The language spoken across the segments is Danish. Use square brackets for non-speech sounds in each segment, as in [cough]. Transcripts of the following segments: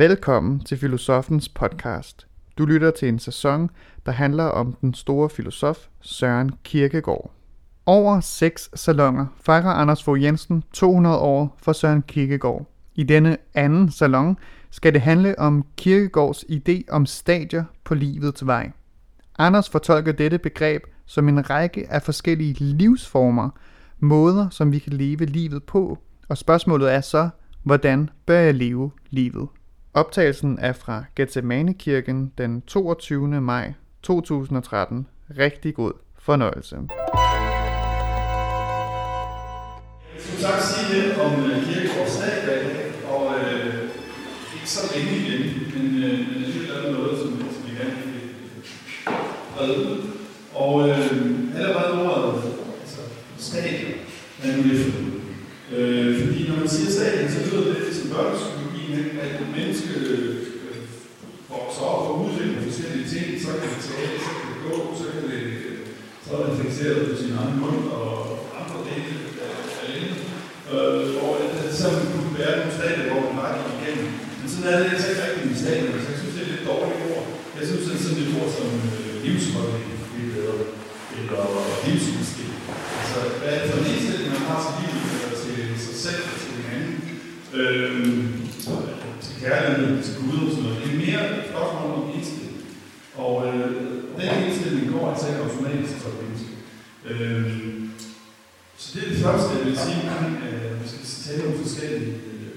Velkommen til Filosofens podcast. Du lytter til en sæson, der handler om den store filosof Søren Kierkegaard. Over seks salonger fejrer Anders Fogh Jensen 200 år for Søren Kierkegaard. I denne anden salon skal det handle om Kierkegaards idé om stadier på livets vej. Anders fortolker dette begreb som en række af forskellige livsformer, måder som vi kan leve livet på, og spørgsmålet er så, hvordan bør jeg leve livet? Optagelsen er fra Gethsemane-kirken den 22. maj 2013. Rigtig god fornøjelse. Jeg skulle tak sige lidt om uh, i dag og øh, ikke så længe igen, men, øh, men alligevel er noget, som, som vi gerne vil redde. Og øh, allerede ordet, altså stadion, er nu lidt øh, Fordi når man siger stadion, så lyder det lidt ligesom som børnepsykologien, ikke? at et menneske øh, vokser op og udvikler forskellige ting, så kan det tale, så kan det gå, så kan det, øh, så er det fixeret på sin egen mund og andre dele øh, af af. Øh, hvor det øh, så kunne være nogle stadier, hvor man bare gik igennem. Men sådan er det altså ikke rigtig i stadier, så jeg synes, det er lidt dårligt ord. Jeg synes, det er sådan et ord som øh, livsholdning, det er bedre, eller livsindstilling. Altså, hvad er det for en indstilling, man har til livet, eller til sig selv, eller til hinanden, øh, til kærlighed, til Gud og sådan noget. Det er mere et spørgsmål om indstilling. Og øh, den indstilling går altså ikke automatisk for et menneske. Øh, så det er det første, jeg vil sige omkring, at vi skal tale om forskellige øh,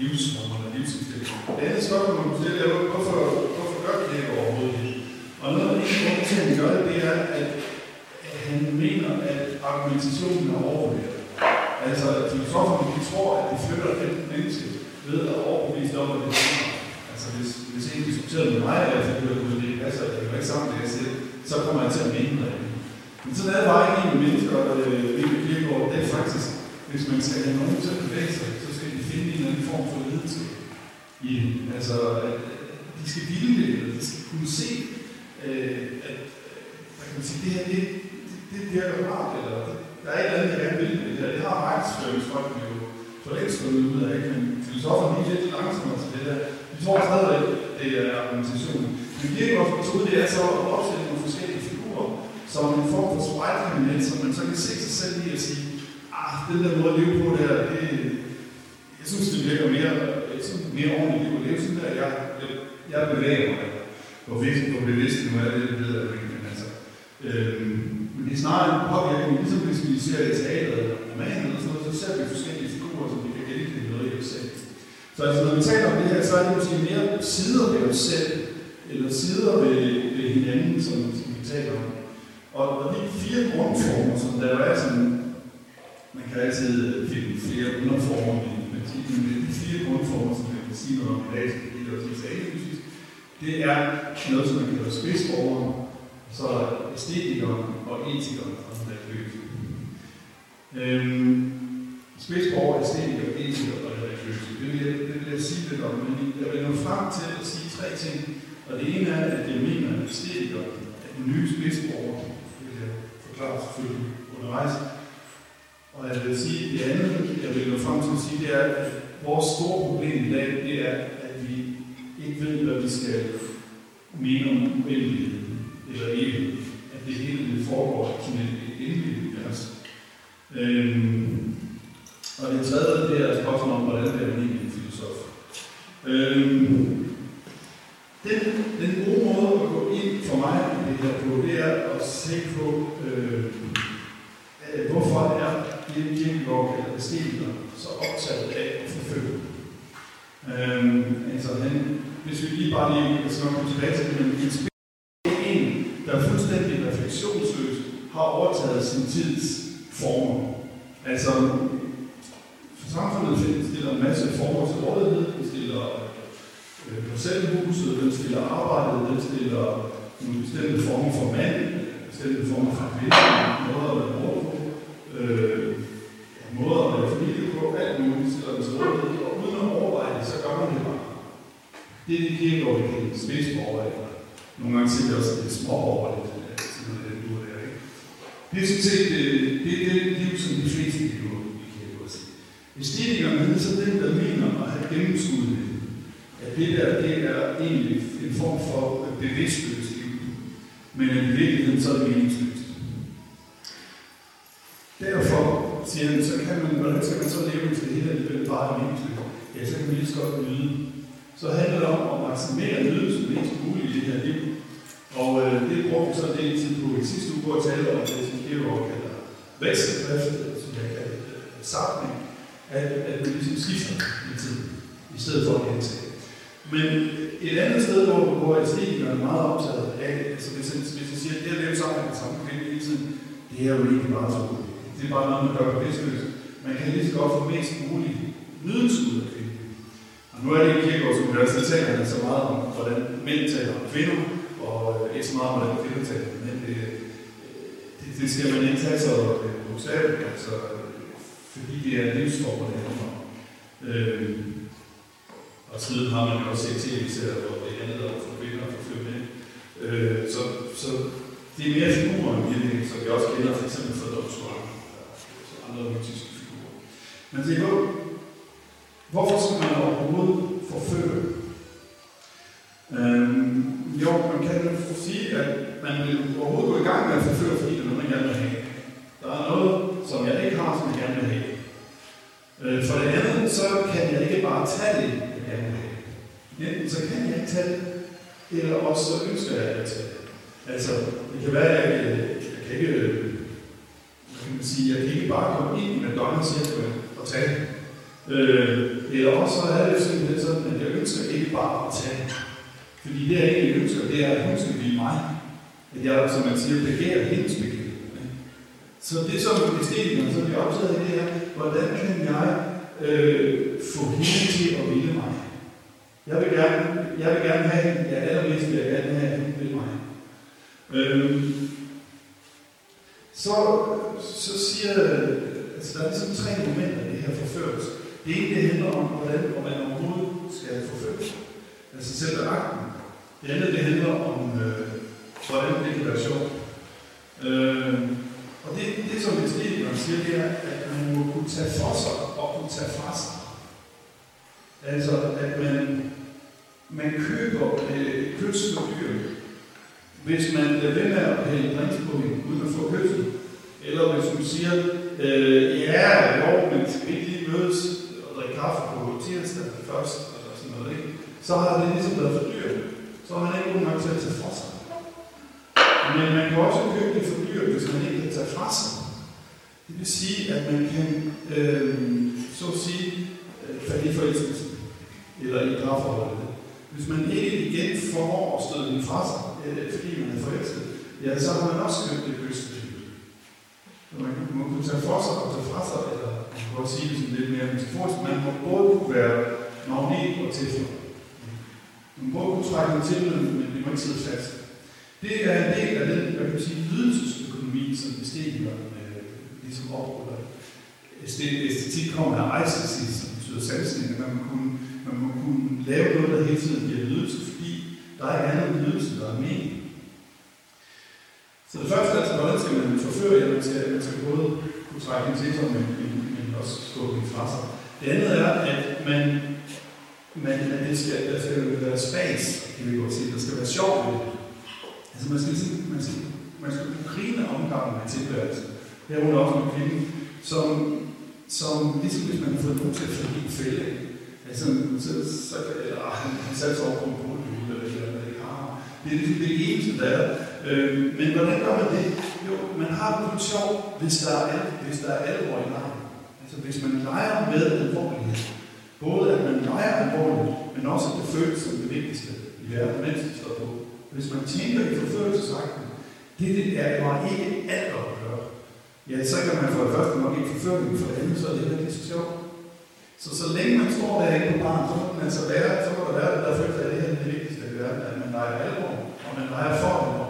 livsformer eller livsindstillinger. Det andet spørgsmål, man kan stille, er, hvorfor, hvorfor gør vi det overhovedet det? Og noget af det, grund til, at han gør det, det er, at han mener, at argumentationen er overvurderet. Altså, at filosoferne de tror, at de flytter den menneske ved at overbevise om, at det er Altså, hvis, hvis en diskuterer med mig, at jeg bliver ud, det passer, det er ikke sammen, det jeg siger, så kommer jeg til at mene det. Men sådan er det bare ikke med mennesker, og øh, det er Kirkegaard, det er faktisk, hvis man skal have nogen til at bevæge sig, så skal de finde en eller anden form for ledelse i det. Altså, at de skal ville det, eller de skal kunne se, øh, at, hvad kan man sige, det her, det, det, det virker rart, eller der er et eller andet, jeg gerne vil med det her. Det har markedsføringsfolk jo for ud af, men filosoferne er lidt langsommere til det der. Vi tror stadigvæk, det er argumentationen. Men Kirkegaards metode, det er så at opstille nogle forskellige figurer, som en form for spejlkriminel, som man så kan se sig selv i og sige, ah, den der måde at leve på der, det, jeg synes, det virker mere, sådan mere ordentligt liv at leve sådan der. Jeg, jeg, jeg bevæger mig på bevidst, på bevidsten, nu er det, det ved jeg ikke, men altså. Øhm, men det er snarere en påvirkning, ligesom hvis vi ser i teateret eller romaner eller sådan noget, så ser vi forskellige figurer, noget i os selv. Så altså, når vi taler om det her, så er det måske mere sider ved os selv, eller sider ved, ved hinanden, som, som vi taler om. Og, og de fire grundformer, som der er sådan, man kan altid finde flere underformer men de fire grundformer, som jeg kan sige noget om i dag, som det er også lidt det er noget, som man kalder spidsborgeren, så æstetikeren og etikeren og sådan der løbet. Øhm, spidsborger, er etiker og religiøse. Det vil, jeg, det vil jeg sige lidt om, men jeg vil nå frem til at sige tre ting. Og det ene er, at jeg mener, at æstetikeren er den nye spidsborger. Det vil jeg forklare selvfølgelig undervejs. Og jeg vil sige, det andet, jeg vil nå frem til at sige, det er, at vores store problem i dag, det er, at vi ikke ved, hvad vi skal mene om uendeligheden eller ikke. At det hele det foregår som en endeligt univers. Øhm, og det tredje, det er spørgsmålet om, hvordan bliver man egentlig en filosof. Øhm, den, den gode måde at gå ind for mig i det her på, det er at se på, øhm, øh, hvorfor er Kierkegaard eller æstetiker så optaget af at forfølge. Øhm, altså han, hvis vi lige bare lige skal komme tilbage til det, men en en, der fuldstændig refleksionsløs, har overtaget sin tids former. Altså, samfundet stiller en masse former til rådighed. Den stiller øh, parcelhuset, den stiller arbejdet, den stiller nogle bestemte former for mand, bestemte former for kvinde, måder at være mor på, øh, måder at være familie på, alt muligt. Stiller den til rådighed, og uden at overveje det, så gør man det bare. Det er det, det vi kan spids på eller nogle gange ser vi også, at det er småborger, sådan noget, den øh, det, det, det, Det det, det, det, det, det, det, det det, det, det, det, det, i, er så den, der mener at have gennemskuddet at det der, det er egentlig en form for bevidstløst liv. Men i virkeligheden så er det meningsløst. Derfor siger han, så kan man, hvordan skal man så leve, hvis det hele alligevel bare er meningsløst? Ja, så kan man lige så godt nyde. Så handler det om at maksimere nydelsen mest muligt i det her liv. Og øh, det brugte vi så det del tid på i sidste uge, hvor jeg talte om det, som Georg kalder vekseldrift, som jeg kalder øh, samling at, at vi ligesom skifter i tiden, i stedet for at gentage. Men et andet sted, hvor, hvor æstetikeren er meget optaget af, altså hvis jeg, hvis jeg siger, at det at leve sammen med den samme kvinde hele tiden, det er jo ikke bare så Det er bare noget, man gør bevidstløst. Man kan lige så godt få mest muligt nydelse ud af kvinden. Og nu er det ikke kirkegård, som gør, så taler han så meget om, hvordan mænd taler om kvinder, og øh, ikke så meget om, hvordan kvinder taler om mænd. Det, øh, det, det skal man ikke tage så øh, bogstaveligt, altså, fordi det er en livsform, det handler om. Øh, og siden har man jo også set tv-serier, hvor det handler om for kvinder og for mænd. Øh, så, så det er mere figurer end virkning, som vi også kender f.eks. fra Dr. og andre mytiske figurer. Men det er jo, hvorfor skal man overhovedet forføre? Øhm, jo, man kan sige, at man vil overhovedet gå i gang med at forføre, fordi det er noget, man gerne vil have. Der er noget, som jeg ikke har, som jeg gerne vil have. Øh, for det andet, så kan jeg ikke bare tage det, jeg gerne vil have. Enten så kan jeg ikke tage det, eller også så ønsker jeg at tage det. Altså, det kan være, at jeg, jeg kan ikke, kan man sige, jeg kan ikke bare komme ind i McDonald's hjem og tage det. Øh, eller også så er det simpelthen sådan, at jeg ønsker ikke bare at tage det. Fordi det, jeg egentlig ønsker, det er, at hun skal blive mig. At jeg, som man siger, begærer hendes begær. Så det, som æstetikerne, som vi er optaget af, det er, hvordan kan jeg øh, få hende til at ville mig? Jeg vil gerne, jeg vil gerne have hende, jeg allermest vil jeg gerne have, at hun vil mig. Øhm, så, så siger, altså der er ligesom tre momenter i det her forførelse. Det ene det handler om, hvordan om man overhovedet skal forføres. Altså selve akten. Det andet det handler om, øh, hvordan det kan være sjovt. Øh, det, det som æstetikeren siger, det er, at man må kunne tage for sig og kunne tage fra sig. Altså, at man, man køber øh, kødsel og dyr, hvis man lader ved med at hælde drinks på hende, uden at få kødsel. Eller hvis hun siger, øh, ja, jo, men skal vi ikke lige mødes og drikke kaffe på tirsdag først, eller sådan noget, ikke? så har det ligesom været for dyrt. Så har man ikke god nok til at tage for. Men man kan også købe det for dyrt, hvis man ikke kan tage fra sig. Det vil sige, at man kan, øh, så at sige, øh, falde i forelskelsen, eller i parforholdet. Hvis man ikke igen får at støde den fra sig, øh, fordi man er forelsket, ja, så har man også købt det bedste. Så man kan, man kunne tage for sig og tage fra sig, eller man kan godt sige det sådan lidt mere metaforisk, man må både kunne være magnet og tilfælde. Man må både kunne trække den til, men det må ikke sidde fast. Det er en del af den, hvad kan man sige, ydelsesøkonomi, som æstetikeren øh, ligesom opruller. Æstetik kommer af ejselsis, som betyder sansning, at man må kunne, man må kunne lave noget, der hele tiden giver ydelse, fordi der er ikke andet ydelse, der er mening. Så det første er altså, hvordan skal man forføre jer, man skal, man skal både kunne trække en til sig, men, men, men også skubbe den fra sig. Det andet er, at man, man at det skal, der skal være spas, kan vi godt sige. Der skal være sjov ved det. Altså man skal, man skal, man skal kunne grine omgangen med tilværelsen. Her er også med kvinden, som, som ligesom hvis man har fået nogen til at falde i en fælde, altså, så, så, eller [laughs] han, han satte sig over på en bolighyde, eller et eller andet, ikke har. Det er ligesom det eneste, der er. Øh, men hvordan gør man det? Jo, man har det kun sjov, hvis der er, hvis der er alvor i lejen. Altså hvis man leger med alvorlighed. Både at man leger alvorligt, men også at det føles som det vigtigste i verden, mens det står på. Hvis man tænker i forførelsesakten, det, det er bare ikke alt at gøre. Ja, så kan man for det første nok ikke forføre dem, for det andet, så er det heller ikke så sjovt. Så så længe man står derinde på barn, så må man altså være, så må der være det, der føler, at det her er det vigtigste i verden, at man leger alvor, og man leger for alvor.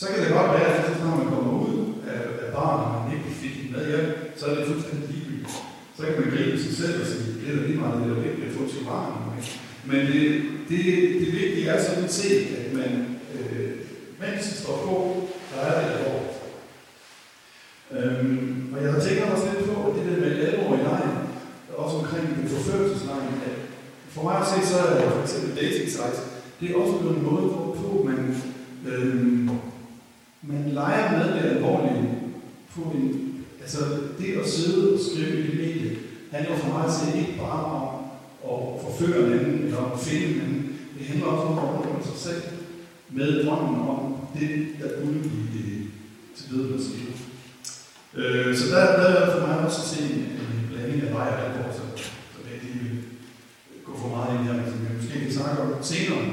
Så kan det godt være, at når man kommer ud af, af barn, og man ikke fik med hjem, så er det fuldstændig ligegyldigt. Så kan man gribe sig selv og sige, det er da lige meget, det er vigtigt at få til barnet. Men det, det, det vigtige er sådan set, at man, øh, mens det står på, der er det alvor. Øhm, og jeg har tænkt mig lidt på, at det der med alvor i lejen, også omkring den forførelseslejen, at for mig at se, så sites, det er også blevet en måde, hvorpå man, øh, man leger med det alvorlige på en, altså det at sidde og skrive i det medie, handler for mig at se ikke bare om at forføre en anden, eller at finde en anden. Det handler også om at overleve sig selv med drømmen om det, der kunne blive det til videre skidt. Øh, så der, der er for mig også at se en, en blanding af vej og alvor, så, så jeg ikke lige gå for meget ind her, men som vi måske kan snakke om senere.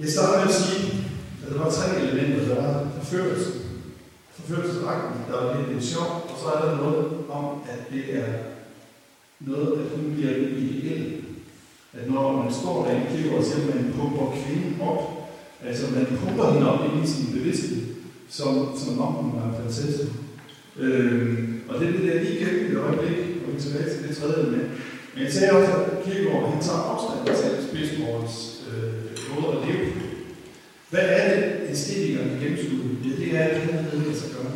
Jeg starter med at sige, at der var tre elementer. Der var forførelse, forførelsesakten, der var lidt, lidt sjov, og så er der noget om, at det er noget, at hun bliver ideel. At når man står der i en kirke og siger, at man pumper kvinden op, altså man pumper hende op ind i sin bevidsthed, som, som om hun var prinsesse. Øh, og det er det der lige gennem et øjeblik, og vi tilbage til det tredje element. Men jeg sagde også, at Kierkegaard han tager afstand til spidsmålens øh, måde at leve på. Hvad er det, æstetikeren gennemskue? Ja, det er, at han har med sig gøre.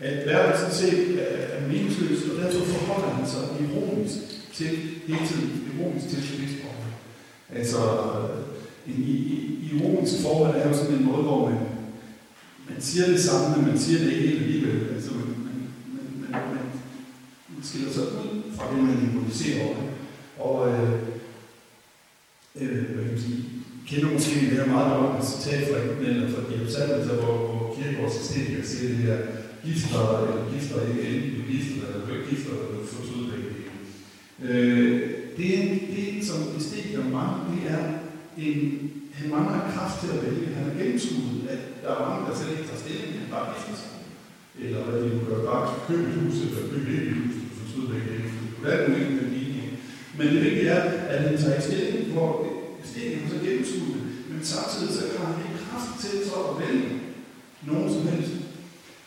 At verden sådan set er, er meningsløs, og derfor forholder han sig ironisk til hele tiden, ironisk til spidsmålen. Altså, øh, en ironisk forhold er jo sådan en måde, hvor man man siger det samme, men man siger det ikke helt alligevel. Altså, man, man, man, man, man, man skiller sig ud fra det, man ironiserer over. Og øh, øh, hvad kan man sige, kender måske det her meget godt citat fra enten eller fra de opsattelser, altså, hvor, hvor Kierkegaard Kierkegaards æstetiker siger det her, gifter eller gifter ikke, enten du gifter eller du ikke gifter, eller du får ud begge dele. Øh, det, som æstetiker mangler, det er en han mangler kraft til at vælge. Han er gennemskuet, at der er mange, der selv ikke tager stilling, han bare gifter sig. Eller hvad det nu gør, bare købe et hus, eller bygge et hus, for så det ikke. Det er jo ikke den linje. Men det vigtige er, at han tager stilling, hvor stillingen så gennemskuet, men samtidig så har han ikke kraft til så at vælge nogen som helst.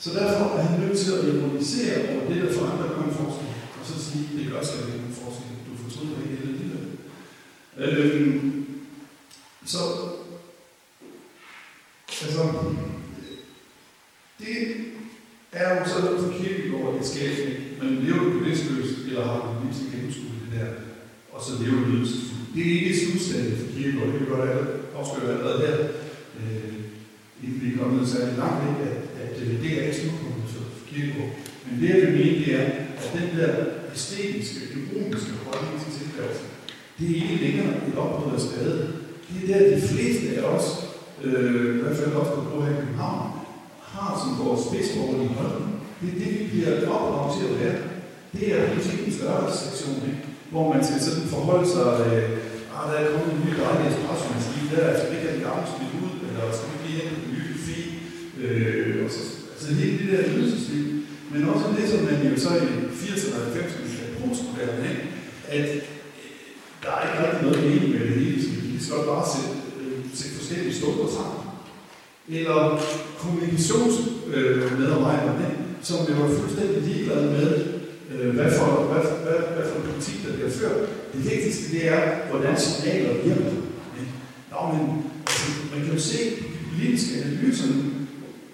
Så derfor er han nødt til at ironisere over det, der for andre gør en forskel, og så sige, det gør slet ikke nogen forskel. Du fortryder ikke det alligevel. Øhm, så, altså, det er jo så for kirkegård skal ikke, men lever du bevidstløst, eller har du lige til gennemskue det der, og så lever du nydelsesfuldt. Det er ikke slutstadet for kirkegård, det kan godt afsløre allerede her, øh, inden vi er kommet særlig langt væk, at, at, at det er ikke slutpunktet for kirkegård. Men det, jeg vil mene, det er, den der æstetiske, ironiske holdning til tilværelsen, det er ikke længere et opbrud af skade det er der, de fleste af os, øh, i hvert fald også der bor her i København, har som vores spidsmål i hånden. Det er det, vi bliver opdraget til at være. Det er politikens lørdagssektion, ikke? hvor man skal sådan forholde sig, øh, ah, der er kommet en ny dejlig espresso-maskine, der er skal ikke have en gammel smidt ud, eller skal vi lige hente en ny fi, øh, og så, altså hele det der ydelsesliv. Men også det, som man jo så i 80'erne og 90'erne skal postmoderne, at øh, der er ikke rigtig noget mening med det hele skal bare sætte, øh, sætte forskellige stunder sammen. Eller kommunikationsmedarbejderne, øh, som jo er fuldstændig ligeglade med, øh, hvad, for, hvad, hvad, hvad for en politik, der bliver ført. Det vigtigste, det er, hvordan signaler virker. Nå, men altså, man kan jo se i de politiske analyser,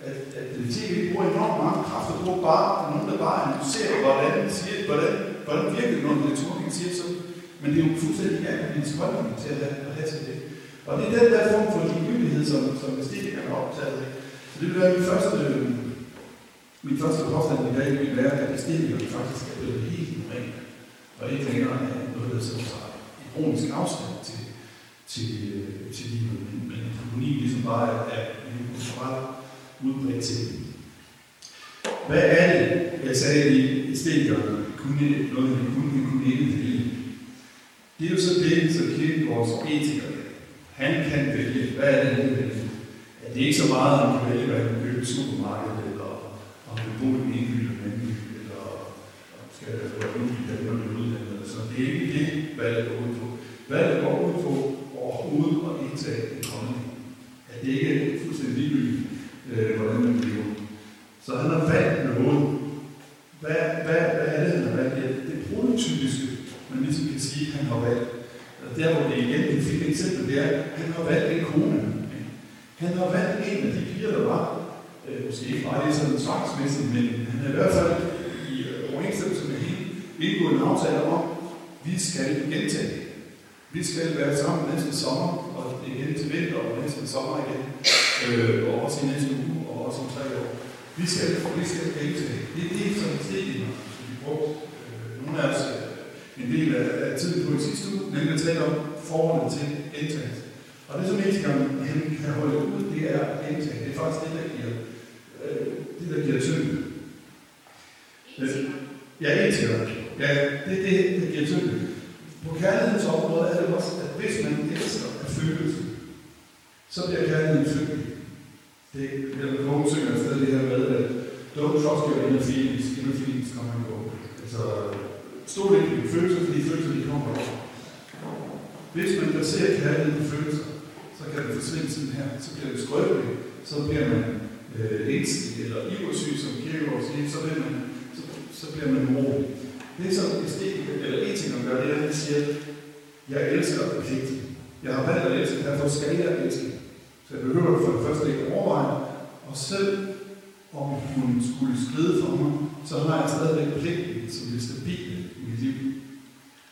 at, at TV bruger enormt mange kræfter på bare nogen, der bare analyserer, hvordan, siger, hvordan, hvordan virker det, når en elektronik siger sådan. Men det er jo fuldstændig politisk holdning til at have, at have til det. Og det er den der form for ligegyldighed, som, som æstetikerne er optaget af. Så det vil være min første, øh, min første påstand i dag, vil være, at æstetikerne faktisk er blevet helt rent, og ikke længere er noget, der sådan tager ironisk afstand til, til, øh, til livet, men, men harmoni ligesom bare er, er en kulturel udbredt til. Hvad er det, jeg sagde, i æstetikerne kunne noget, de kunne, kunne ikke vælge? Det er jo så det, som kirkegårds etiker han kan vælge, hvad er det, han vælge? Ja, det er ikke så meget, om han kan vælge, hvad han vil købe i supermarkedet, eller om han vil bo i en by eller anden by, eller om skal være ud i Danmark eller udlandet. Så det er ikke det, hvad det går ud på. Hvad det går ud på overhovedet at indtage en holdning. At det ikke er fuldstændig ligegyldigt, øh, hvordan man lever. Så han har valgt noget. Hvad, hvad, hvad er det, han har valgt? Ja, det prototypiske, man ligesom kan sige, han har valgt og der hvor det igen, et fint eksempel, det er, at han har valgt en kone. Han har valgt en af de piger, der var, øh, måske ikke bare det sådan tvangsmæssigt, men han er i hvert fald i øh, overensstemmelse med hende indgået en aftale om, vi skal gentage. Vi skal være sammen næste sommer, og igen til vinter, og næste sommer igen, øh, og også i næste uge, og også om tre år. Vi skal, vi skal gentage. Det er det, som stikninger, som vi brugte øh, nogle af os en del af, af tiden på i sidste uge, nemlig at tale om forholdet til gentagelse. Og det, som etikeren kan holde ud, det er gentagelse. Det er faktisk det, der giver, øh, det, der giver tyngde. Ja, etikeren. Ja, det er det, der giver tyngde. På kærlighedens område er det også, at hvis man elsker af følelse, så bliver kærligheden flygtig. Det er nogen synger et sted det her med, at don't trust your inner feelings, inner feelings come and go. Altså, stol ikke på følelser, fordi følelser de kommer over. Hvis man placerer kærlighed på følelser, så kan det forsvinde sådan her, så bliver det skrøbeligt, så bliver man øh, ængstelig eller iversyg, som Kierkegaard siger, så, bliver man, så, så bliver man urolig. Det som æstetikere eller etikere gør, det er, at de siger, jeg elsker pligt. Jeg har valgt at elske, derfor skal jeg elske. Så jeg behøver for det første ikke overveje, og selv om hun skulle skride for mig, så har jeg stadigvæk pligten som det stabile liv.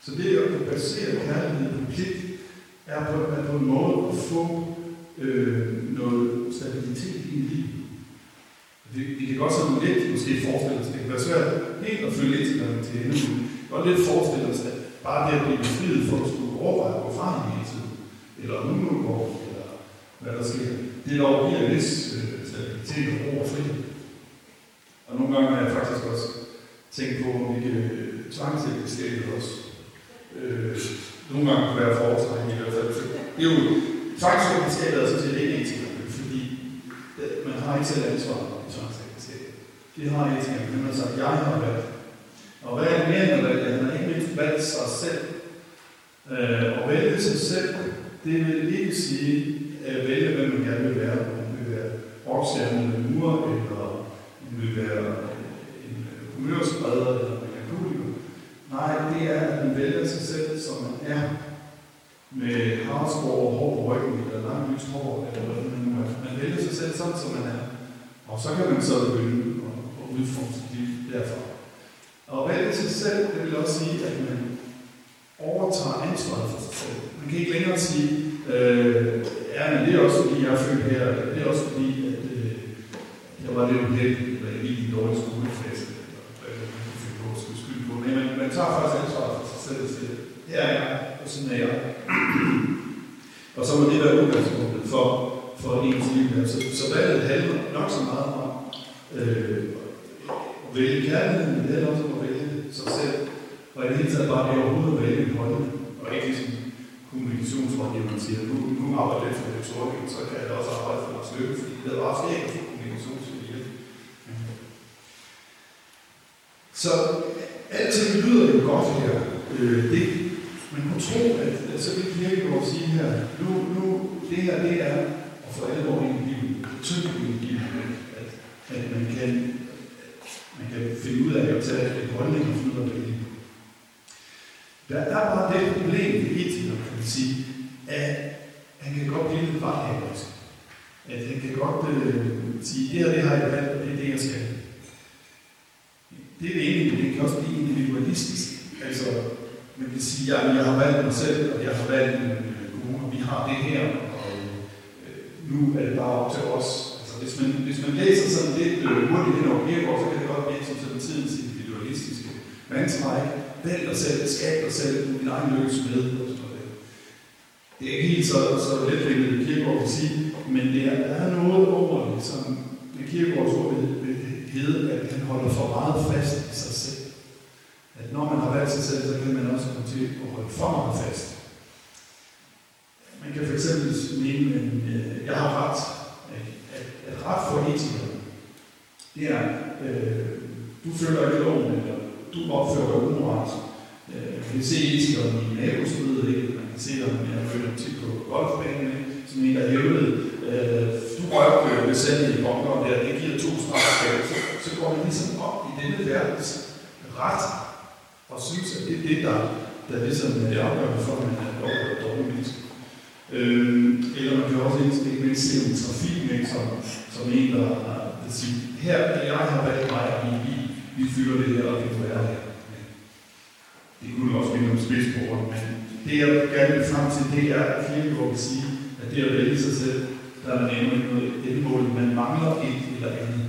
Så det at basere kærlighed på pligt, er på, er på en måde at få øh, noget stabilitet i livet. Vi, vi kan godt sådan lidt måske forestille os, det kan være svært helt at følge lidt til hende, men vi kan godt lidt forestille os, at bare det at blive befriet for at skulle overveje at gå fra hende hele tiden, eller nu nu går, eller hvad der sker, det er dog giver en vis øh, stabilitet og ro og frihed. Og nogle gange har jeg faktisk også tænkt på, om vi kan øh, tvangsægteskabet også øh, nogle gange kunne være foretrækning i hvert fald. Det er jo tvangsægteskabet er sådan set ikke etisk, fordi øh, man har ikke selv ansvar i tvangsægteskabet. Det har etikerne, men man har sagt, jeg har valgt. Og hvad er mere end valgt? Han har ikke mindst valgt sig selv. Øh, og vælge sig selv, det vil ikke sige at vælge, hvem man gerne vil være. Man vil være rockstjerne eller murer, eller man vil være en øh, humørspreder, eller. Nej, det er, at man vælger sig selv, som man er. Med harskår og hår på ryggen, eller langt lyst hår, eller hvad man nu er. Man vælger sig selv sådan, som man er. Og så kan man så begynde at, at udforme sit liv derfra. Og vælge sig selv, det vil også sige, at man overtager ansvaret for sig selv. Man kan ikke længere sige, øh, ja, men det er også fordi, jeg er født her, eller det er også fordi, at øh, jeg var lidt uheldig, eller jeg gik i en dårlig skolefase, eller hvad man kan finde på at skulle skylde på. Men man, man tager faktisk ansvaret for sig selv og siger, her er jeg, og sådan er jeg. og så må det være udgangspunktet for, for ens liv. Så, så valget handler nok så meget om øh, at vælge kærligheden, men det handler også om at vælge sig selv. Og det bare det overhovedet at vælge en holdning, og ikke ligesom kommunikationsrådgiveren siger, nu, nu arbejder jeg for retorik, så kan jeg også arbejde for Lars Løkke, fordi det er bare sket for kommunikationsrådgiver. Så alting lyder jo godt her. Øh, det, man kunne tro, at, at så vil Kirkegaard sige her, nu, nu, det her, det er at få alvor i livet, tydeligt i livet, at, at man kan, man kan finde ud af at tage en holdning og finde ud af det. Der, der er bare det problem ved etikere, kan man sige, at han kan godt blive lidt rethaverisk. At han kan godt øh, sige, det her det har jeg valgt, og det er det, jeg skal. Det er det ene, men det kan også blive individualistisk. Altså, man kan sige, at jeg har valgt mig selv, og jeg har valgt en øh, kommune, og vi har det her, og øh, nu er det bare op til os. Altså, hvis man, hvis man læser sådan lidt øh, hurtigt hen over Kirkegaard, så kan det godt blive som sådan tidens individualistiske mantra, ikke? Vælg dig selv, skab dig selv, du din egen lykkes med. Det er ikke helt så, så letvindet, Kirkegaard vil sige, men det er, der er noget over det, som med Kirkegaards ord vil, vil hedde, at han holder for meget fast i sig selv. At når man har valgt sig selv, så kan man også komme til at holde for meget fast. Man kan fx mene, at øh, jeg har ret, at, at ret for etikere, det er, øh, du følger ikke loven, eller du opfører dig umoralsk. Øh, man kan se etikere i nabosmødet, ikke? man kan se dem, jeg følger til på golfbanen, som en, der hævdede, øh, du rørte ved øh, salget i bunkeren der, det giver to strafskaber, så, så går man ligesom op i denne verdens ret, og synes, at det er det, der, der ligesom er det afgørende for, at man er lov og dårlig menneske. Øh, eller man kan også ikke mindst se en trafik, ikke, som, som en, der, der siger, her er jeg har valgt mig, og vi, vi vi fylder det her, og vi kan være her. Det kunne også blive nogle spidsbord, men det jeg gerne vil frem til, det er, at Kierkegaard vil sige, at det at vælge sig selv, der er nemlig ikke noget endmål, Man mangler et eller andet.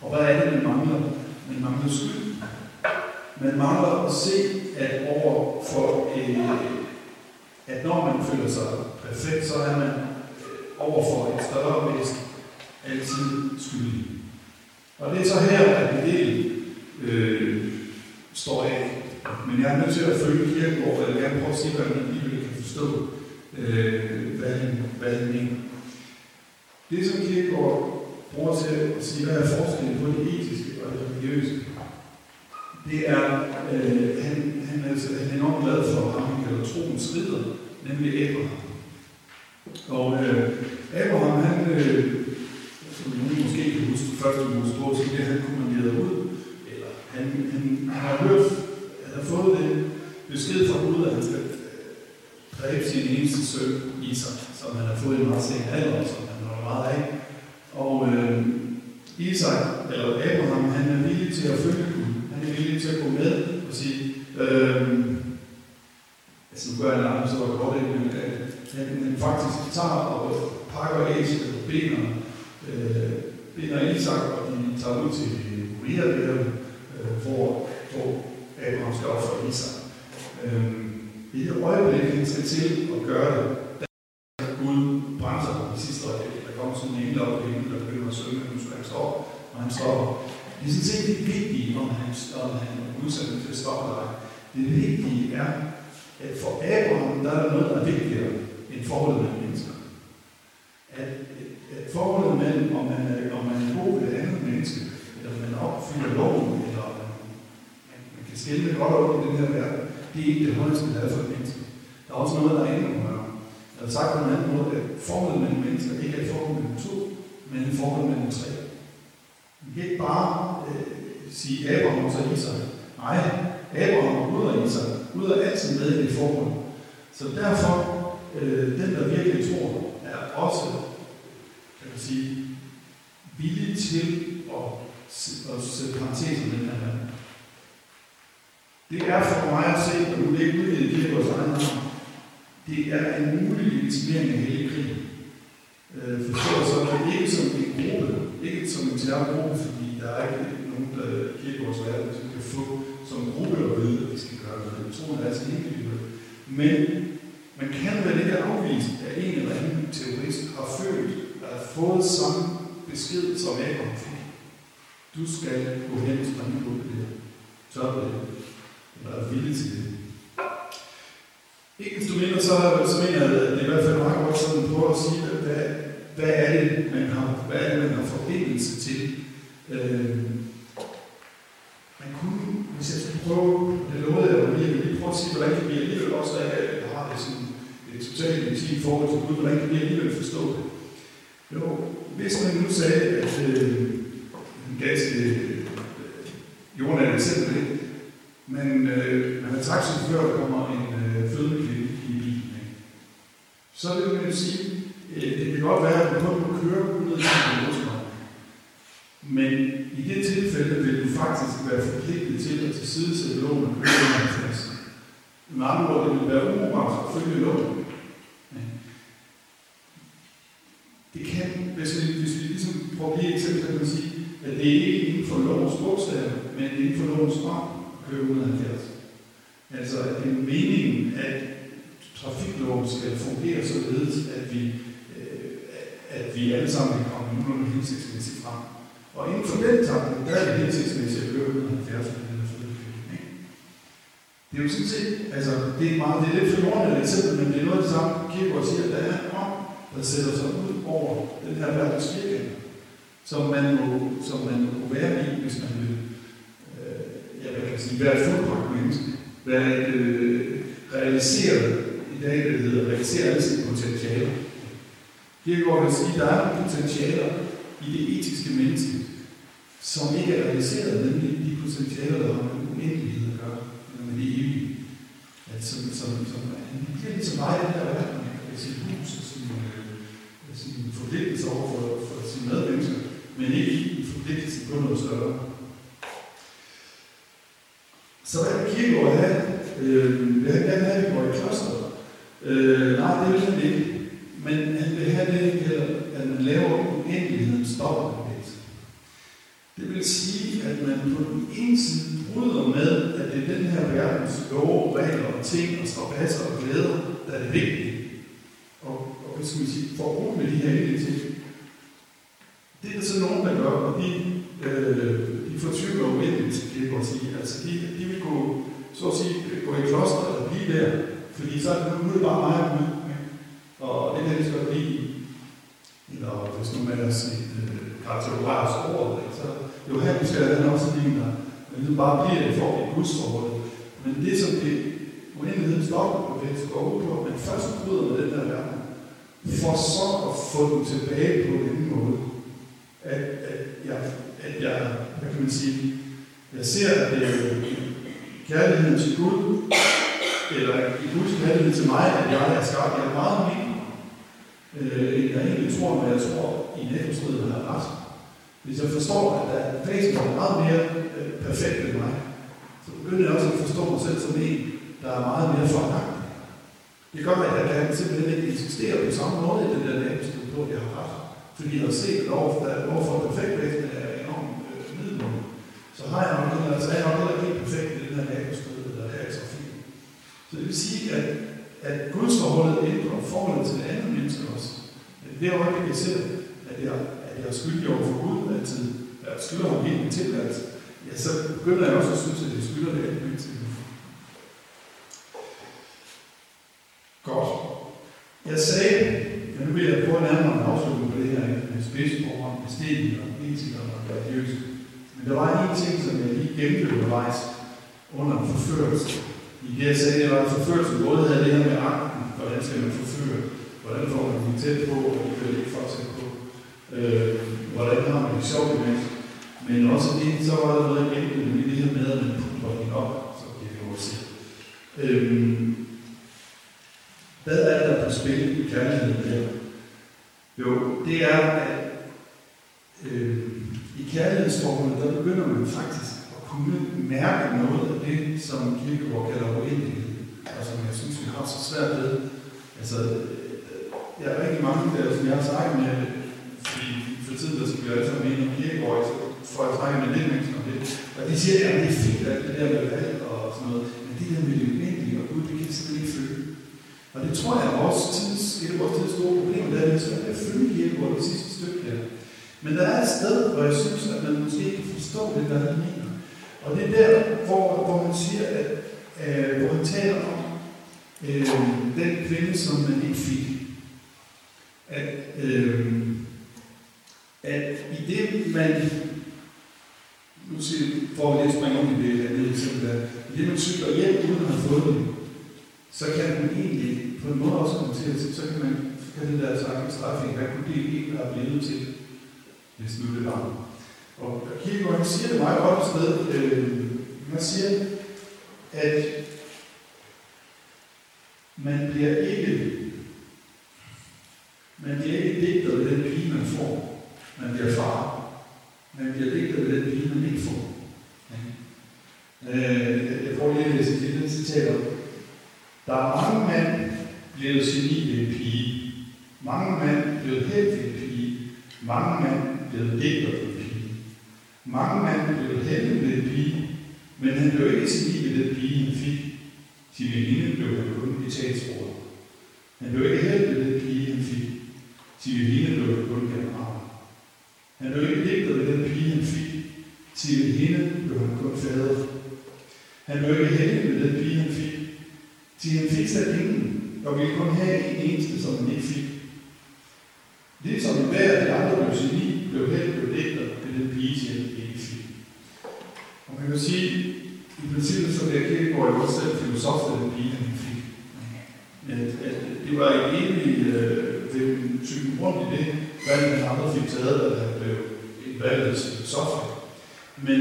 Og hvad er det, man mangler? Man mangler skyld. Man mangler at se, at over for øh, at når man føler sig perfekt, så er man øh, over for et større væsen altid skyldig. Og det er så her, at en del øh, står af. Men jeg er nødt til at følge Kirkegaard, og jeg vil gerne prøve at se, hvordan man alligevel kan forstå, øh, hvad, han, hvad han mener. Det, som Kirkegaard bruger til at sige, hvad er forskellen på det etiske og det religiøse, det er, øh, han, han, altså, han er enormt glad for at han kalder troens ridder, nemlig Abraham. Og øh, Abraham, han, øh, som nogen måske kan huske første Mosebog, som det han kommanderede ud, eller han, han, han har hørt, han har fået den besked fra Gud, at han skal øh, dræbe sin eneste søn, Isak, som han har fået i meget sen alder, som han har meget af. Og øh, Isak, eller Abraham, han er villig til at følge Gud. Han er villig til at gå med og sige, øh, altså nu gør jeg en så var det godt, men øh, han, han faktisk tager og pakker æsel og binder, øh, binder Isak, og de tager ud til Moria, øh, hvor, hvor Abraham skal ofre Isak. Øh, I det øjeblik, han skal til at gøre det, der Gud bremser ham i sidste øjeblik. Der kommer sådan en engel op i himlen, der begynder at synge, nu skal han stå, og han stopper. Det er sådan set det vigtige, om han, om han er udsat til at stoppe dig. Det vigtige er, at for Abraham, der er der noget, der er vigtigere end forholdet mellem mennesker. At, at forholdet mellem, om man, er, om man er god ved et andet menneske, eller om man opfylder loven, eller om man, man kan skille det godt op i den her verden, det er ikke det højeste, der er for et menneske. Der er også noget, der er endnu højere. Jeg har sagt på en anden måde, at forholdet mellem mennesker ikke er et forhold mellem to, men et forhold mellem tre. Vi kan ikke bare øh, sige Abraham og så Isak. Nej, Abraham og Gud og Isak. Gud er altid med i det forhold. Så derfor, øh, den der virkelig tror, er også, kan man sige, villig til at, at sætte parenteser med den her verden. Det er for mig at se, at du er det ikke udvidet i vores egen navn, det er en mulig legitimering af hele krigen. Øh, forstået så er det ikke som en gruppe, ikke som en terrorgruppe, fordi der er ikke nogen, der giver vores verden, som kan få som gruppe at vide, at vi skal gøre noget. Jeg tror, at det. Er sådan individuel. Men man kan vel ikke afvise, at en eller anden terrorist har følt, at har fået samme besked, som Abraham fik. Du skal gå hen og springe på det. Så er det. Eller er villig til det. Ikke desto mindre, så, så mener jeg, at det er i hvert fald meget godt sådan på at sige, hvad, hvad er det, man har, hvad er det, man har forbindelse til. Øh, man kunne, hvis jeg skulle prøve, det lovede jeg jo lige, lige prøve at sige, hvordan kan vi alligevel også, der jeg har det sådan et totalt intimt forhold til Gud, hvordan kan vi alligevel forstå det? Jo, hvis man nu sagde, at øh, en ganske øh, jordnært eksempel, ikke? men øh, man taxichauffør, der kommer en øh, fødende kvinde i bilen. Ikke? Så vil man jo sige, øh, det kan godt være, at du kun må køre ud af sin motorvej. Men i det tilfælde vil du faktisk være forpligtet til at tilsidesætte loven og køre under 50. Med andre ord, det vil være umoralsk at følge loven. Det kan, hvis vi, hvis vi ligesom prøver at give eksempel, kan man sige, at det er ikke inden for lovens bogstaver, men inden for lovens ånd at køre 170. Altså, at det er meningen, at trafikloven skal fungere således, at vi, øh, at vi alle sammen kan komme nogenlunde hensigtsmæssigt frem. Og inden for den tanke, der er det hensigtsmæssigt at køre 170 km. den her Det er jo sådan set, altså, det er, meget, det er lidt forlorende et eksempel, men det er noget af det samme, Kierkegaard siger, at der er en ånd, der sætter sig ud over den her verdens virkelighed, som man må, som man må være i, hvis man vil øh, ja, hvad kan sige, være et fuldbragt menneske, være et øh, realiseret, i dag det hedder, realisere alle sine potentialer. Kierkegaard vil sige, at der er potentialer i det etiske menneske, som ikke er realiseret, nemlig de potentialer, der har med uendelighed at gøre, eller med det evige. At som, som, som, han bliver ligesom meget i den her verden, med sit hus og sin, øh, sin forpligtelse over for, for sine medmennesker, men ikke i forpligtelsen på noget større. Så hvad kan Kierkegaard have øh, vil han gerne have, at vi går i kloster. Øh, nej, det vil han ikke. Men han vil have det, at man laver uendelighedens dobbeltbevægelse. Det vil sige, at man på den ene side bryder med, at det er den her verdens love, regler og ting og strapasser og glæder, der er det vigtige. Og, og hvad skal man sige, for med de her enkelte ting. Det er der så nogen, der gør, og de, øh, de fortvivler uendeligt, kan jeg godt sige. Altså, de, de vil gå, så at sige, gå i kloster eller blive der, fordi så er det nu bare mig og Og det kan jeg så godt. Eller hvis nu man har set øh, karakterografisk ord, så jo her vi skal have også lige der men det ligesom bare bliver det for et gudsforhold. Men det, som det uendeligheden stopper på, det skal ud på, at man først bryder med den der verden, for så at få den tilbage på en anden måde. At, at, jeg, at jeg, hvad kan man sige, jeg ser, at det er kærligheden til Gud, eller i Guds kærlighed til mig, at jeg er skabt, jeg er meget mindre, øh, end jeg egentlig tror, men jeg tror, i nabostridet har ret. Hvis jeg forstår, at der er væsen, der er meget mere øh, perfekt end mig, så begynder jeg også at forstå mig selv som en, der er meget mere forlagt. Det gør, at jeg kan simpelthen ikke eksistere på samme måde i den der nabostrid, hvor jeg har ret. Fordi jeg har set, at overfor, der, overfor perfektvægten er enormt øh, middelmål. Så har jeg nok heller, så er jeg nok noget, ikke helt perfekt i den her nabostød, eller her i trafikken. Så det vil sige, at, at Guds forholdet ændrer forholdet til det andet menneske også. Øh, det er øjeblik, jeg ser, at jeg at jeg er skyldig over for Gud altid, at jeg skylder ham helt min tilværelse, ja, så begynder jeg også at synes, at jeg skylder det andet menneske. Godt. Jeg sagde, ja, nu vil jeg prøve at nærmere en afslutning på det her med spidsforhold, med og etikere og religiøse. Men der var en ting, som jeg lige gennemførte undervejs under en forførelse. I det, jeg sagde, det var en forførelse, både havde det her med akten, hvordan skal man forføre, hvordan får man det tæt på, og det kører ikke fortsætte på øh, hvordan har man det sjovt med Men også det, så var der noget enkelt i det her med, at man putter den op, så bliver det også se. Øhm, hvad er der på spil i kærligheden her? Jo, det er, at øh, i kærlighedsforholdet, der begynder man faktisk at kunne mærke noget af det, som Kierkegaard kalder uendelighed, og som jeg synes, vi har så svært ved. Altså, øh, jeg er rigtig mange, der, som jeg har sagt med, fordi for tiden, der skal vi alle sammen ind i Kierkegaard, så får jeg snakke med lidt mennesker om det. Og de siger, at det er fint, at det der med valg og sådan noget, men det der med det uendelige og Gud, det kan jeg simpelthen ikke føle. Og det tror jeg er vores tids, et af vores tids store problemer, det er, at vi svært at følge kirkegård det sidste stykke her. Men der er et sted, hvor jeg synes, at man måske ikke forstår det, hvad han mener. Og det er der, hvor, hvor han siger, at øh, hvor han taler om øh, den kvinde, som man ikke fik. At øh, at i det, man, nu siger, for at lige springe om i det andet eksempel at i det, man cykler hjem uden at have fået det, så kan den egentlig på en måde også komme til at så kan man, kan det der sagt straffe, hvad kunne det egentlig have blevet til, hvis nu det var. Og Kierkegaard han siger det meget godt et sted, øh, han siger, at man bliver ikke man bliver ikke digter ved den pige, man får man bliver far. Man bliver digtet ved den pige, man ikke får. Øh, jeg prøver lige at læse et lille citat op. Der er mange mænd blevet geni ved en pige. Mange mænd blevet helt ved en pige. Mange mænd blevet digter ved en pige. Mange mænd blevet heldig ved en pige. Men han blev ikke den pige, han fik. Sin veninde blev han kun etatsråd. Han blev ikke heldig ved den pige, han fik. Sin veninde blev han kun general. Han blev ikke digtet ved den pige, han fik. Sin veninde blev han kun fader. Han blev ikke heldig med den pige, han fik. Til han fik slet ingen, og ville kun have en eneste, som han ikke fik. Ligesom hver af de andre blev geni, blev heldig blev digter ved den pige, som han ikke fik. Og man kan sige, i princippet så bliver Kierkegaard jo også selv den pige, han fik. At, at det var øh, en evig øh, den typen rundt i det, hvad man andre fik taget, at han blev en valget software. Men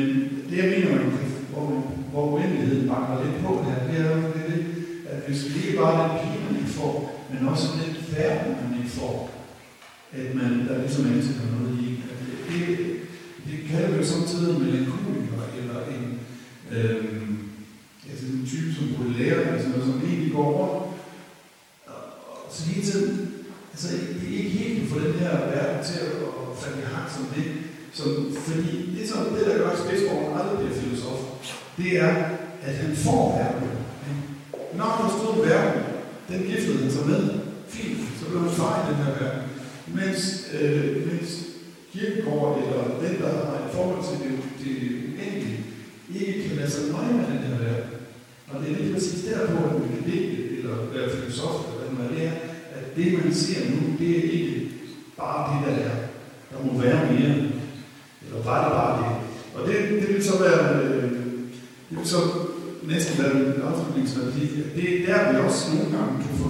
det, jeg mener, man kan, hvor, hvor uendeligheden mangler lidt på her, det er jo det, det, at hvis vi ikke bare den pige, man får, men også den verden, man ikke får, at man, der ligesom ansætter noget i. At det, det, det kalder vi jo samtidig en melankoliker, eller en, øhm, altså en type som Baudelaire, går rundt. Så hele tiden, altså det er ikke helt for den her verden til at, at falde i hak som det. Som, fordi det, som, det der gør Spidsborg aldrig bliver filosof, det er, at han får verden. Når der stod verden, den giftede han sig med. Fint, så blev han far i den her verden. Mens, øh, mens kirkegård eller den, der har et forhold til det, det uendelige, ikke kan lade sig nøje med den her verden. Og det er lige præcis derpå, at man kan digte, eller være filosof, eller hvad man er, at det, man ser nu, det er ikke bare det, der er. Der må være mere. Eller var det bare det? Og det, det vil så være, øh, det vil så næsten være en afslutningsreplik. Det er der, vi også nogle gange kan få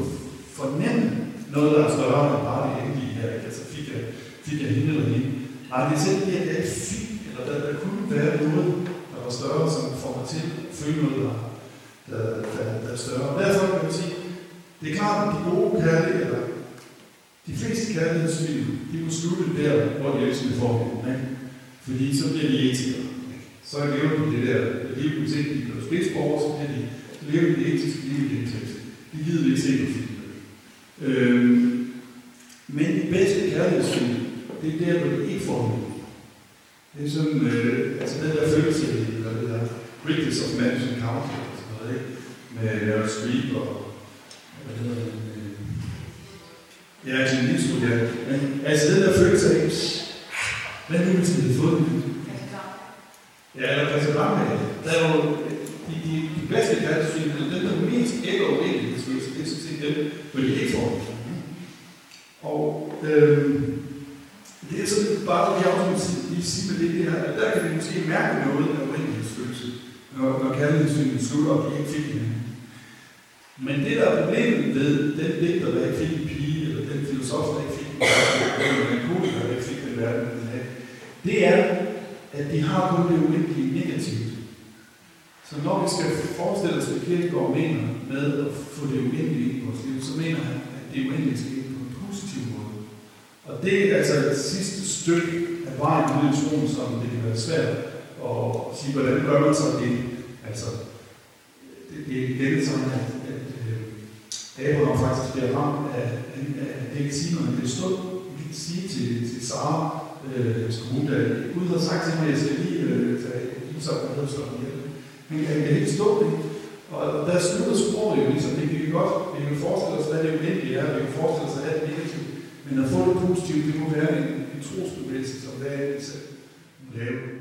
fornemme noget, der er større end bare det endelige her. Ikke? Altså fik jeg, fik jeg hende eller hende. Nej, det er selv det, at jeg ikke fik, eller der, der kunne være noget, der var større, som får mig til at føle noget, der, der, der, der er større. Og derfor kan man sige, det er klart, at de gode kærligheder, eller de fleste kærlighedsfilm, de må slutte der, hvor de elsker får hinanden. Fordi så bliver de etikere. Så lever de det der liv, hvis ikke de bliver spidsborger, så bliver de, så lever de det etiske liv i den tekst. De gider ikke se på filmen. Øhm, men de bedste kærlighedsfilm, det er der, hvor de ikke får hinanden. Det er sådan, øh, altså den der følelse, eller det der Greatness of Madison County, og noget, ikke? Med Meryl Streep og, hvad hedder det, øh, ja, Jim Eastwood, ja. Men altså den der følelse af, hvad nu hvis vi havde fået den? Ja, eller hvad skal Christian Langmæl. Der er jo de, de, de bedste kærlighedsfilm, dem der er mest ikke og uendelighedsfølelse, det er sådan set dem, hvor de ikke får den. Og øh, det er sådan bare, at jeg også lige sige med det her, at der kan vi måske mærke noget af uendelighedsfølelse, når, når kærlighedsfilmen slutter, og de ikke fik hinanden. Men det, der er problemet ved den digter, der ikke fik en pige, eller den filosof, der ikke fik en verden, eller den komiker, der ikke fik den verden, den havde, det er, at de har kun det uendelige negativt. Så når vi skal forestille os, hvad Kierkegaard mener med at få det uendelige ind i vores liv, så mener han, at det uendelige skal ind på en positiv måde. Og det er altså et sidste stykke af vejen ud i troen, som det kan være svært og sige, hvordan gør man så det? Altså, det, det er igen sådan, at, at øh, Abraham faktisk bliver ramt af, af, af det ikke sige, når han bliver stået. Han kan sige til, til Sara, øh, som hun der Gud har sagt til mig, at jeg skal lige øh, tage Isak og havde slået ihjel. Men jeg kan ikke stå det. Og der slutter sproget jo ligesom, det kan vi godt, vi kan forestille os, hvad det uendelige er, vi kan forestille os, at det negativt. Men at få det positivt, det må være en, en trosbevægelse, som hver enkelt selv må lave